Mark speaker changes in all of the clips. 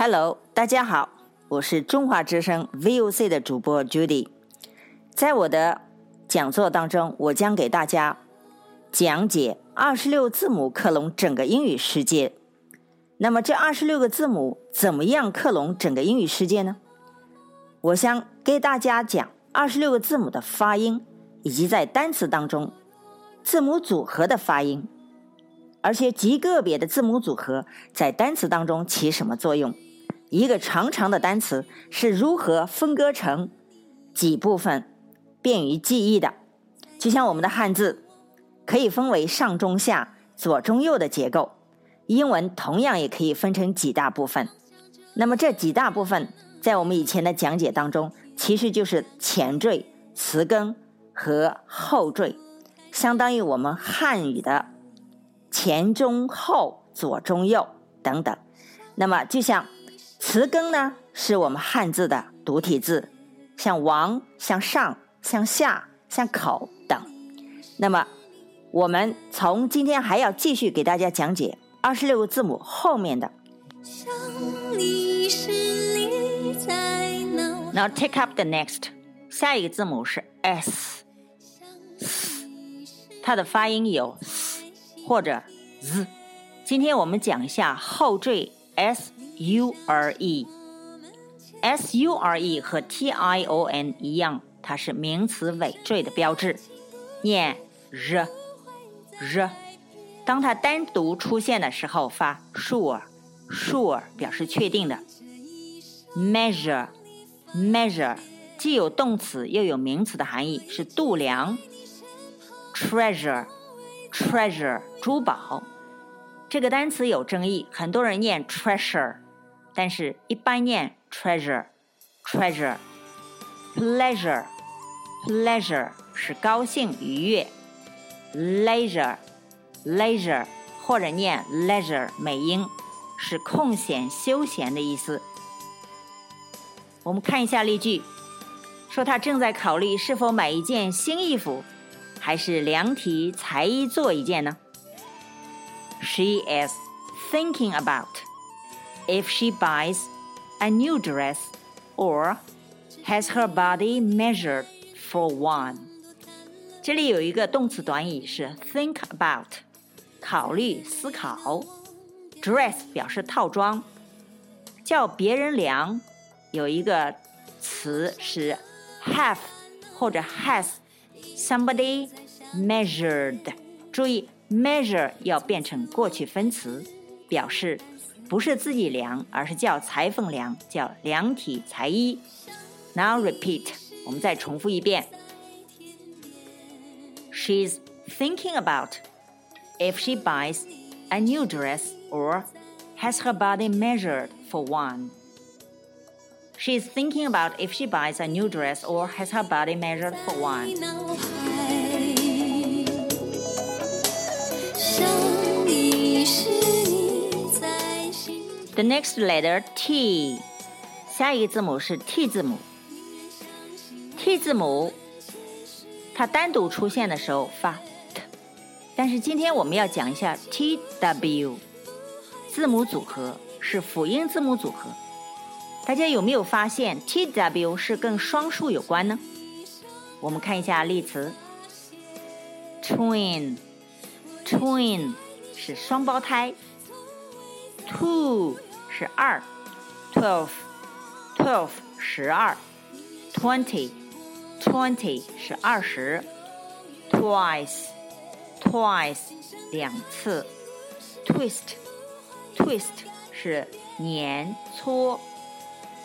Speaker 1: Hello，大家好，我是中华之声 VOC 的主播 Judy。在我的讲座当中，我将给大家讲解二十六字母克隆整个英语世界。那么，这二十六个字母怎么样克隆整个英语世界呢？我想给大家讲二十六个字母的发音，以及在单词当中字母组合的发音，而且极个别的字母组合在单词当中起什么作用？一个长长的单词是如何分割成几部分，便于记忆的？就像我们的汉字，可以分为上中下、左中右的结构。英文同样也可以分成几大部分，那么这几大部分在我们以前的讲解当中，其实就是前缀、词根和后缀，相当于我们汉语的前中后、左中右等等。那么就像词根呢，是我们汉字的独体字，像王、像上、像下、像口等。那么我们从今天还要继续给大家讲解。二十六个字母后面的。Now take up the next，下一个字母是 s，它的发音有 s 或者 z。今天我们讲一下后缀 s u r e，s u r e 和 t i o n 一样，它是名词尾缀的标志，念 r r。当它单独出现的时候，发 sure，sure 表示确定的。measure，measure 既有动词又有名词的含义，是度量。treasure，treasure 珠宝。这个单词有争议，很多人念 treasure，但是一般念 treasure，treasure。pleasure，pleasure 是高兴愉悦。leisure。leisure 或者念 leisure 美音，是空闲休闲的意思。我们看一下例句，说他正在考虑是否买一件新衣服，还是量体裁衣做一件呢？She is thinking about if she buys a new dress or has her body measured for one。这里有一个动词短语是 think about。考虑、思考，dress 表示套装，叫别人量，有一个词是 have 或者 has somebody measured。注意，measure 要变成过去分词，表示 不是自己量，而是叫裁缝量，叫量体裁衣。Now repeat，我们再重复一遍。She's thinking about if she buys a new dress or has her body measured for one. She is thinking about if she buys a new dress or has her body measured for one. The next letter T，下一个字母是 T 字母。T 字母，它单独出现的时候发 t，但是今天我们要讲一下 T W 字母组合是辅音字母组合，大家有没有发现 T W 是跟双数有关呢？我们看一下例词。：twin，twin 是双胞胎。；two 是二；twelve，twelve 十二；twenty，twenty 是二十；twice。twice 两次，twist，twist 是粘搓，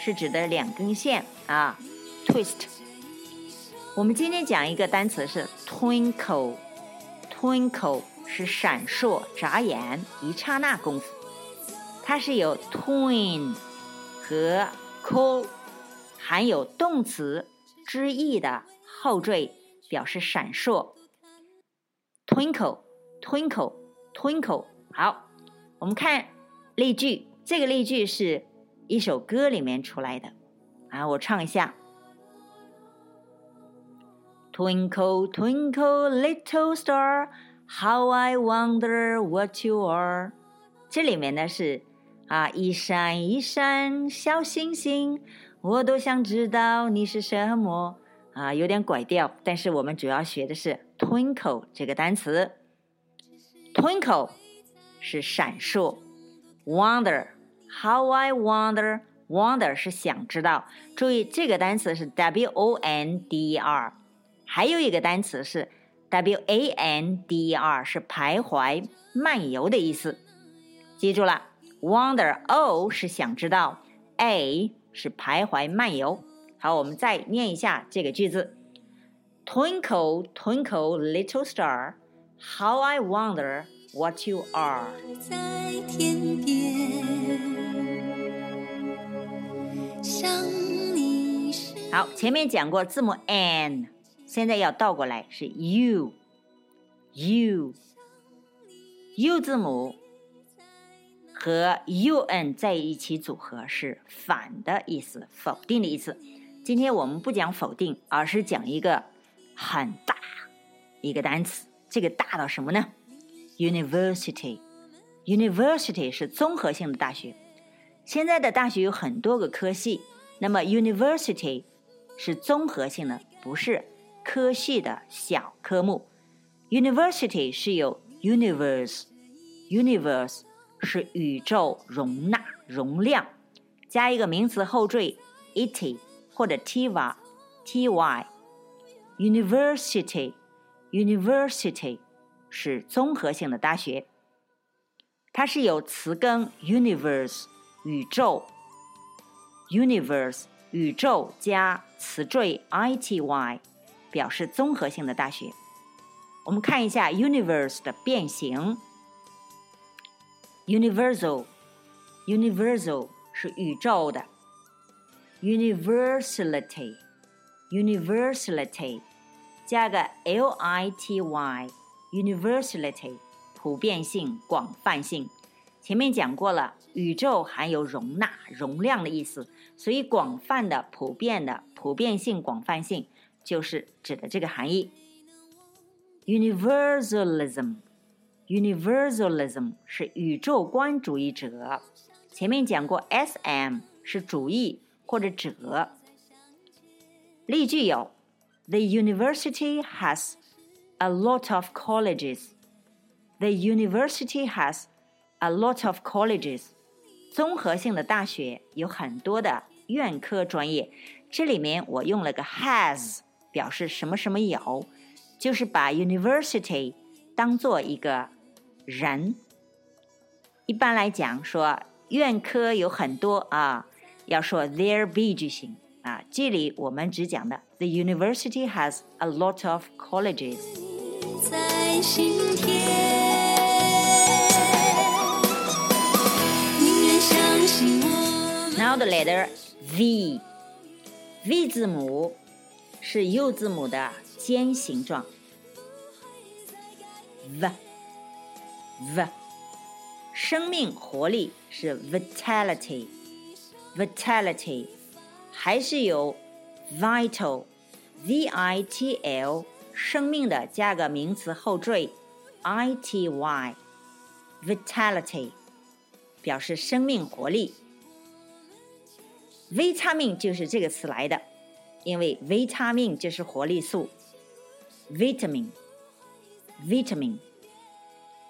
Speaker 1: 是指的两根线啊，twist。我们今天讲一个单词是 twinkle，twinkle 是闪烁、眨眼、一刹那功夫。它是有 twin 和 co 含有动词之意的后缀，表示闪烁。Twinkle, twinkle, twinkle。好，我们看例句。这个例句是一首歌里面出来的啊，我唱一下。Twinkle, twinkle, little star, how I wonder what you are。这里面呢是啊，一闪一闪小星星，我都想知道你是什么。啊，有点拐调，但是我们主要学的是 twinkle 这个单词。twinkle 是闪烁，wonder，how I wonder，wonder 是想知道。注意这个单词是 w o n d e r，还有一个单词是 w a n d e r，是徘徊、漫游的意思。记住了。Wonder O 是想知道，A 是徘徊漫游。好，我们再念一下这个句子：Twinkle, twinkle, little star, how I wonder what you are。在天边，你是。好，前面讲过字母 N，现在要倒过来是 U，U，U 字母。和 un 在一起组合是反的意思，否定的意思。今天我们不讲否定，而是讲一个很大一个单词。这个大到什么呢？University，University 是综合性的大学。现在的大学有很多个科系，那么 University 是综合性的，不是科系的小科目。University 是有 universe，universe。是宇宙容纳容量，加一个名词后缀 ity 或者 tiva ty。University University 是综合性的大学，它是有词根 universe 宇宙 universe 宇宙加词缀 ity 表示综合性的大学。我们看一下 universe 的变形。Universal，universal 是宇宙的。Universality，universality 加个 lity，universality 普遍性、广泛性。前面讲过了，宇宙含有容纳、容量的意思，所以广泛的、普遍的、普遍性、广泛性就是指的这个含义。Universalism。Universalism 是宇宙观主义者，前面讲过，SM 是主义或者者。例句有：The university has a lot of colleges. The university has a lot of colleges. 综合性的大学有很多的院科专业。这里面我用了个 has，表示什么什么有，就是把 university 当做一个。人一般来讲说院科有很多啊，要说 there be 句型啊。这里我们只讲的 the university has a lot of colleges。Now the letter V。V 字母是 U 字母的尖形状。V。v，生命活力是 vitality，vitality，还是有 vital，v i t l，生命的加个名词后缀 i t y，vitality，表示生命活力。，vitamin 就是这个词来的，因为 vitamin 就是活力素，vitamin，vitamin。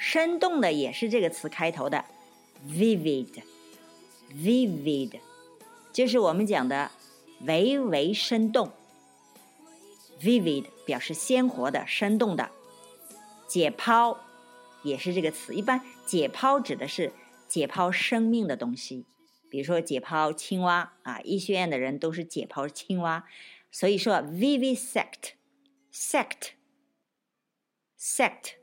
Speaker 1: 生动的也是这个词开头的，vivid，vivid，就是我们讲的微微生动。vivid 表示鲜活的、生动的。解剖也是这个词，一般解剖指的是解剖生命的东西，比如说解剖青蛙。啊，医学院的人都是解剖青蛙，所以说 vivisect，sect，sect。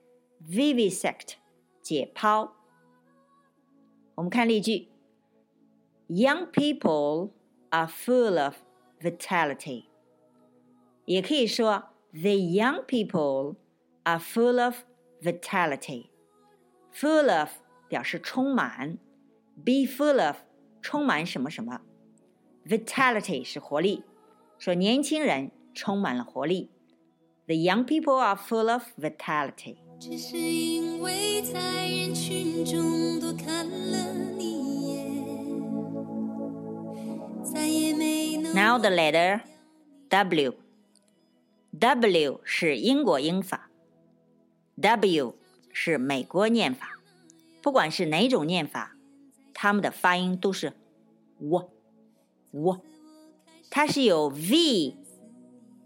Speaker 1: vivisect 解剖。我们看例句：Young people are full of vitality。也可以说：The young people are full of vitality。Full of 表示充满，be full of 充满什么什么，vitality 是活力，说年轻人充满了活力。The young people are full of vitality。 只是因为在人群中多看了你一眼再也没能 now the letter ww 是英国英法 w 是美国念法不管是哪种念法它们的发音都是我我。它是由 v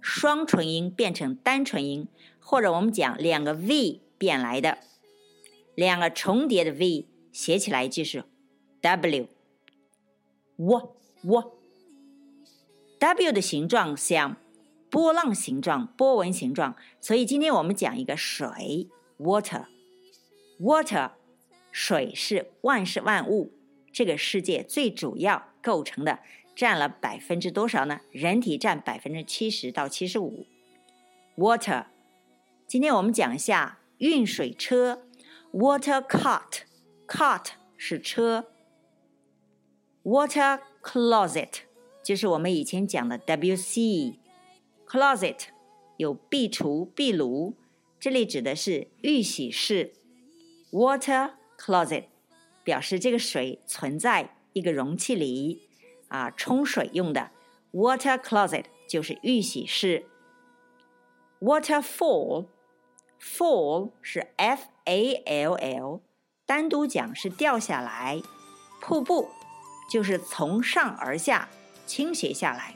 Speaker 1: 双唇音变成单唇音或者我们讲两个 V 变来的，两个重叠的 V 写起来就是 W。w w。W 的形状像波浪形状、波纹形状，所以今天我们讲一个水 （water），water。水是万事万物，这个世界最主要构成的，占了百分之多少呢？人体占百分之七十到七十五。Water，今天我们讲一下运水车，water cart，cart 是车。Water closet 就是我们以前讲的 WC，closet 有壁橱、壁炉，这里指的是浴洗室。Water Closet 表示这个水存在一个容器里，啊，冲水用的。Water closet 就是浴洗室。Waterfall Waterfall，fall 是 F A L L，单独讲是掉下来。瀑布就是从上而下倾斜下来。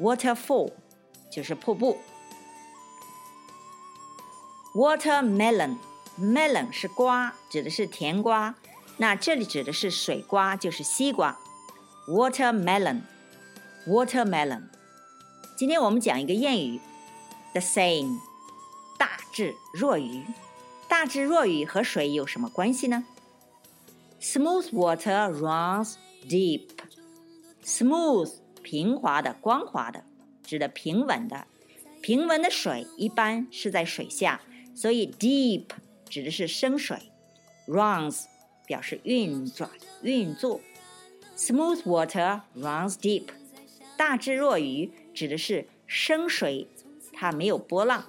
Speaker 1: Waterfall 就是瀑布。Watermelon。melon 是瓜，指的是甜瓜。那这里指的是水瓜，就是西瓜。watermelon，watermelon。今天我们讲一个谚语，the same，大智若愚。大智若愚和水有什么关系呢？Smooth water runs deep。Smooth 平滑的、光滑的，指的平稳的。平稳的水一般是在水下，所以 deep。指的是深水，runs 表示运转、运作，smooth water runs deep。大智若愚指的是深水，它没有波浪，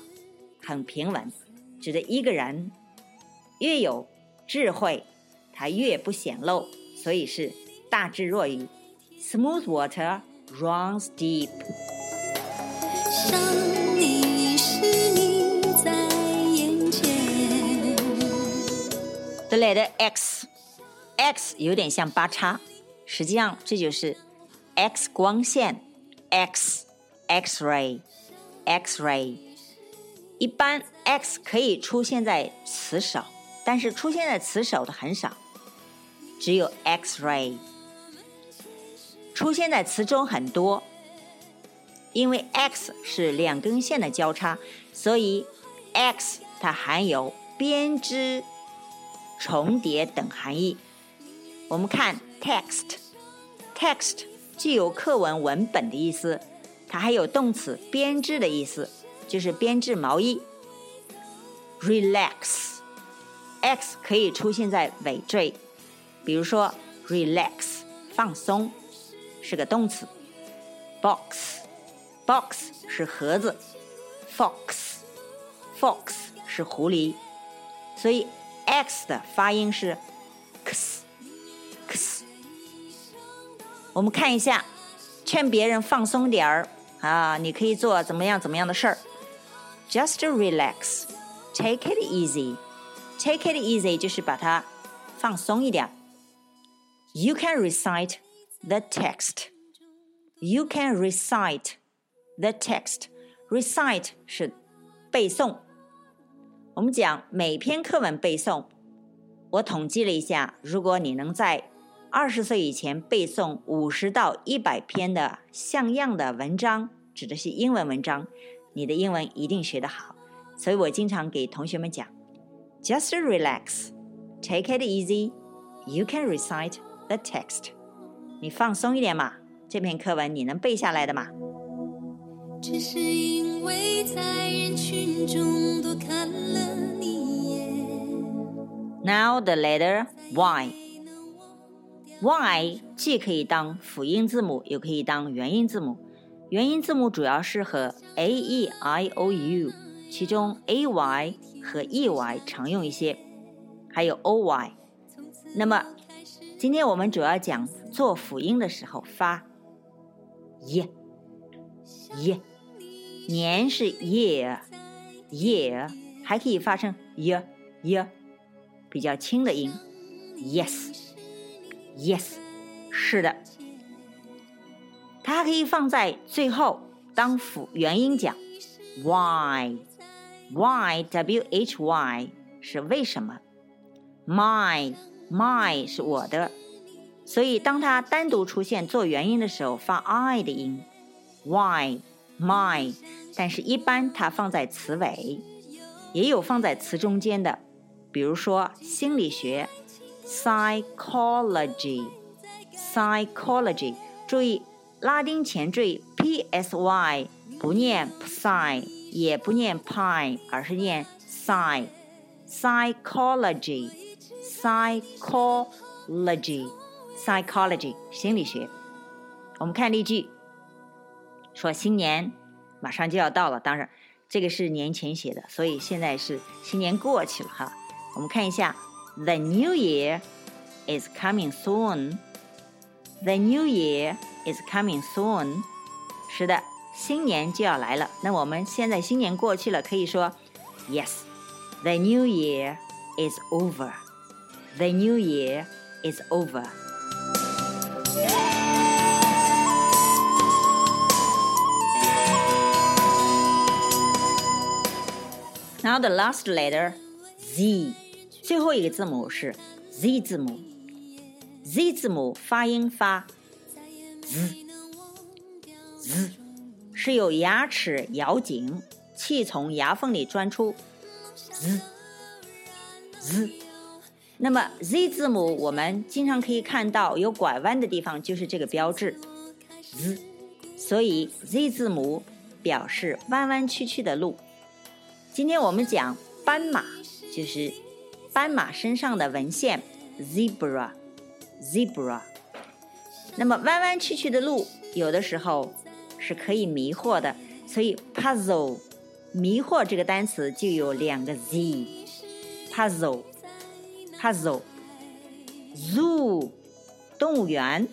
Speaker 1: 很平稳，指的一个人越有智慧，他越不显露，所以是大智若愚。Smooth water runs deep。The letter X，X 有点像八叉，实际上这就是 X 光线，X，X-ray，X-ray。一般 X 可以出现在词首，但是出现在词首的很少，只有 X-ray。出现在词中很多，因为 X 是两根线的交叉，所以 X 它含有编织。重叠等含义。我们看 text，text 既有课文文本的意思，它还有动词编织的意思，就是编织毛衣。relax，x 可以出现在尾缀，比如说 relax 放松是个动词。box，box 是盒子。fox，fox 是狐狸，所以。x 的发音是 x，x。我们看一下，劝别人放松点儿啊，你可以做怎么样怎么样的事儿。Just relax, take it easy. Take it easy 就是把它放松一点。You can recite the text. You can recite the text. Recite 是背诵。我们讲每篇课文背诵，我统计了一下，如果你能在二十岁以前背诵五十到一百篇的像样的文章，指的是英文文章， 你的英文一定学得好。所以我经常给同学们讲：Just relax, take it easy, you can recite the text。你放松一点嘛，这篇课文你能背下来的嘛？只是因为在人群中多看了你一眼。Now the letter Y。Y 既可以当辅音字母，又可以当元音字母。元音字母主要是和 A E I O U，其中 A Y 和 E Y 常用一些，还有 O Y。那么今天我们主要讲做辅音的时候发 ye ye 年是 year，year 还可以发成 ye ye，比较轻的音。Yes，Yes，是的。它可以放在最后当辅元音讲。Why，Why，W H Y 是为什么？My，My 是我的。所以当它单独出现做元音的时候，发 I 的音。Why，My，但是一般它放在词尾，也有放在词中间的，比如说心理学。psychology，psychology，注意拉丁前缀 p s y 不念 psy，也不念 pi，而是念 psy，psychology，psychology，psychology 心理学。我们看例句，说新年马上就要到了，当然这个是年前写的，所以现在是新年过去了哈。我们看一下。The new year is coming soon. The new year is coming soon. 是的，新年就要来了。那我们现在新年过去了，可以说，Yes, the new year is over. The new year is over. Now the last letter, Z. 最后一个字母是 Z 字母 ，Z 字母发音发。z z，是有牙齿咬紧，气从牙缝里钻出。z z。那么 Z 字母我们经常可以看到有拐弯的地方，就是这个标志。z，所以 Z 字母表示弯弯曲曲的路。今天我们讲斑马，就是。斑马身上的纹线 Zebra，。那么弯弯曲曲的路，有的时候是可以迷惑的，所以 puzzle，迷惑这个单词就有两个 z，puzzle，puzzle。zoo，动物园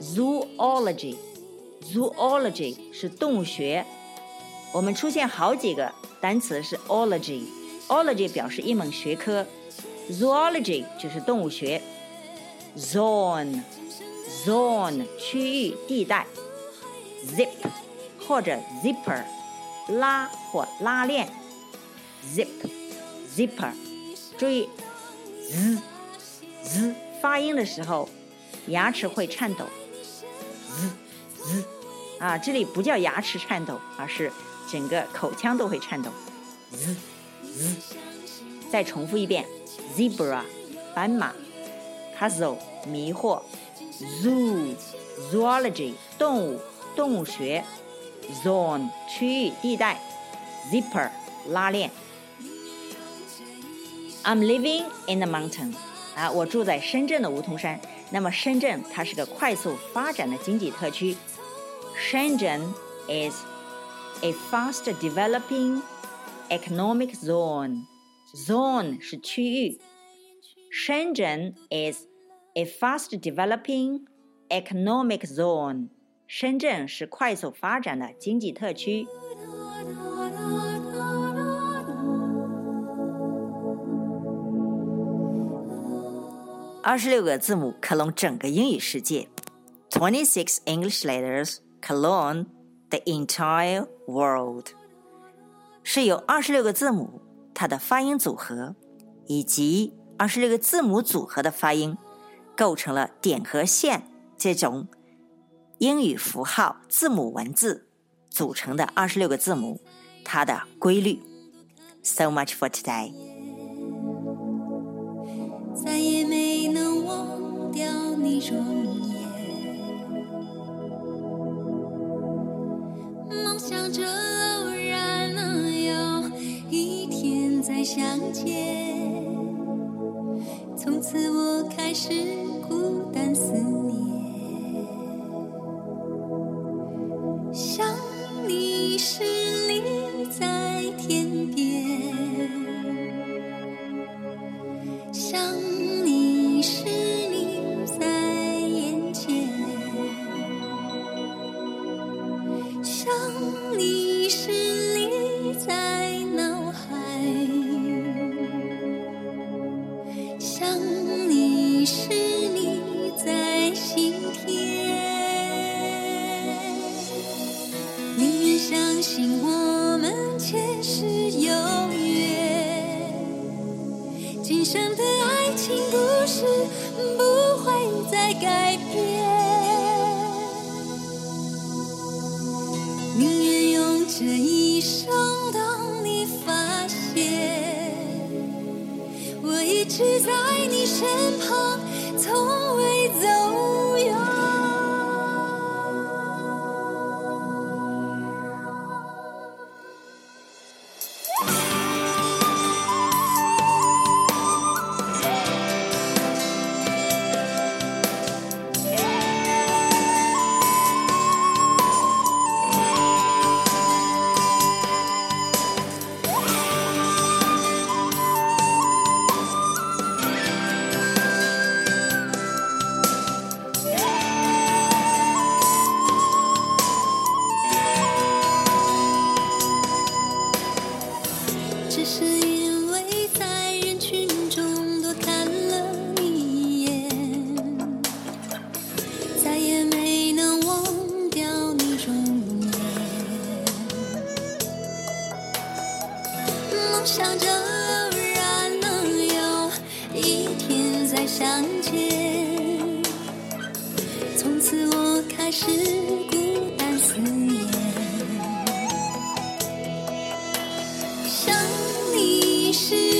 Speaker 1: ，zoology，zoology 是动物学。我们出现好几个单词是 ology。ology 表示一门学科，zoology 就是动物学，zone，zone 区域地带，zip 或者 zipper 拉或拉链，zip，zipper，注意 z z 发音的时候牙齿会颤抖，z z 啊这里不叫牙齿颤抖，而是整个口腔都会颤抖，z。z，再重复一遍：zebra，斑马 ；puzzle，迷惑；zoo，zoology，动物，动物学；zone，区域地带；zipper，拉链。I'm living in the mountain，啊，我住在深圳的梧桐山。那么深圳它是个快速发展的经济特区。Shenzhen is a fast developing economic zone. Zone 是区域。Shenzhen is a fast developing economic zone. 深圳是快速发展的经济特区。二十六个字母克隆整个英语世界，twenty-six English letters clone the entire world。是由二十六个字母，它的发音组合，以及二十六个字母组合的发音， 构成了点和线这种英语符号字母文字组成的二十六个字母，它的规律。So much for today。再也没能忘掉你容颜，梦想着
Speaker 2: 偶然能有一天。再相见，从此我我开始孤单思念。今生的爱情故事不会再改变，宁愿用这一生等你发现。我一直在你身边。是